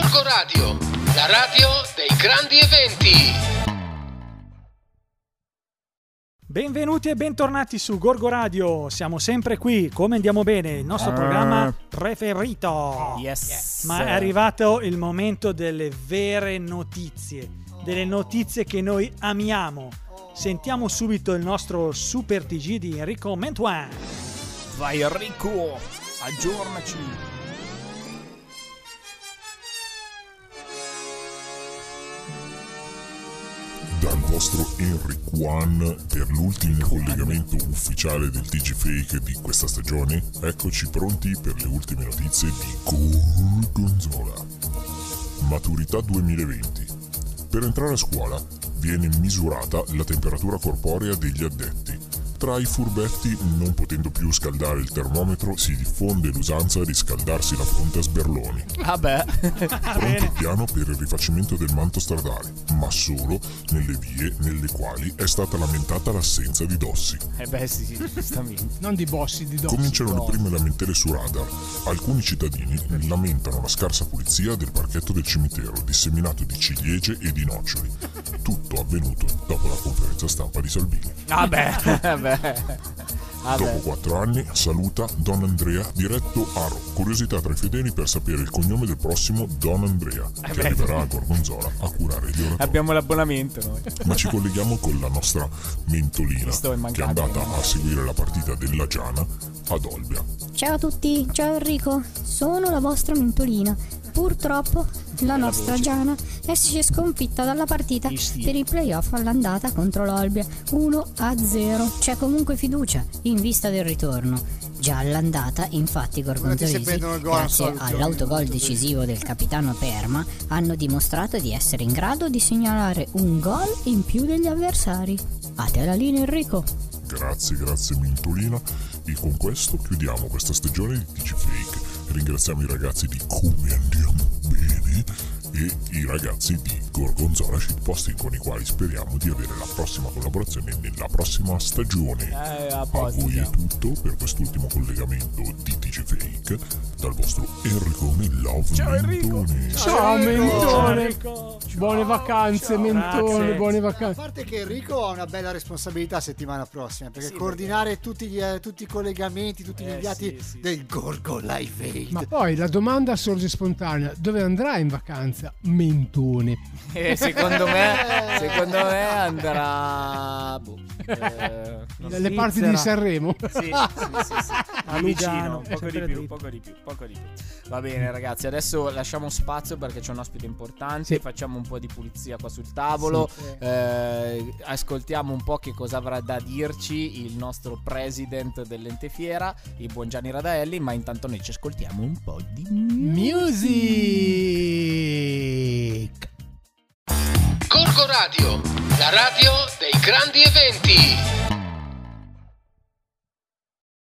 Gorgo Radio, la radio dei grandi eventi. Benvenuti e bentornati su Gorgo Radio. Siamo sempre qui, come andiamo bene, il nostro programma preferito. Yes. Ma è arrivato il momento delle vere notizie, delle notizie che noi amiamo. Sentiamo subito il nostro super TG di Enrico Mentuan. Vai Enrico, aggiornaci. Dal vostro Henry Kwan per l'ultimo collegamento ufficiale del TG Fake di questa stagione. Eccoci pronti per le ultime notizie di Gorgonzola. Maturità 2020. Per entrare a scuola viene misurata la temperatura corporea degli addetti. Tra i furbetti, non potendo più scaldare il termometro, si diffonde l'usanza di scaldarsi la fronte a sberloni. Vabbè. Pronto il piano per il rifacimento del manto stradale, ma solo nelle vie nelle quali è stata lamentata l'assenza di dossi. eh beh sì, sì, giustamente. Non di bossi, di dossi. Cominciano le prime lamentele su radar. Alcuni cittadini lamentano la scarsa pulizia del parchetto del cimitero, disseminato di ciliegie e di noccioli. Tutto avvenuto dopo la conferenza stampa di Salvini. Vabbè, vabbè. Dopo Vabbè. quattro anni saluta Don Andrea diretto a Ro. Curiosità tra i fedeli per sapere il cognome del prossimo Don Andrea, che beh. arriverà a Gorgonzola a curare gli oratori. Abbiamo l'abbonamento noi. Ma ci colleghiamo con la nostra mentolina, che è andata a seguire la partita della Giana ad Olbia. Ciao a tutti, ciao Enrico, sono la vostra mentolina. Purtroppo la nostra voce. Giana esce sconfitta dalla partita per i playoff all'andata contro l'Olbia 1 a 0. C'è comunque fiducia in vista del ritorno. Già all'andata, infatti, Gorgonzolesi, grazie all'autogol decisivo del capitano Perma, hanno dimostrato di essere in grado di segnalare un gol in più degli avversari. A te la linea Enrico. Grazie, grazie Mentolina. E con questo chiudiamo questa stagione di TG Fake. Ringraziamo i ragazzi di Come Andiamo ragazzi di Gorgonzola Shitposting con i quali speriamo di avere la prossima collaborazione nella prossima stagione. Eh, a A voi è tutto per quest'ultimo collegamento di TG Fake dal vostro Enricone Love Ciao, Enrico. Mentone. Ciao, mentone. Enrico. Buone vacanze, mentone, Grazie. buone A vacanze. parte che Enrico ha una bella responsabilità settimana prossima, perché Sì, coordinare tutti, gli, eh, tutti i collegamenti, tutti gli Eh, inviati sì, sì, del Gorgo Live Aid. Ma poi la domanda sorge spontanea: dove andrai in vacanza? Mentone. Eh, secondo me, secondo me andrà boh, eh, so. parti di Sanremo. Sì, sì, sì, sì. A Lugano, poco di più, poco di più, poco di più. Va bene, ragazzi, adesso lasciamo spazio perché c'è un ospite importante. Sì. Facciamo un po' di pulizia qua sul tavolo. Eh, ascoltiamo un po' che cosa avrà da dirci il nostro president dell'ente fiera, il buon Gianni Radaelli. Ma intanto noi ci ascoltiamo un po' di Music. Radio, la radio dei grandi eventi.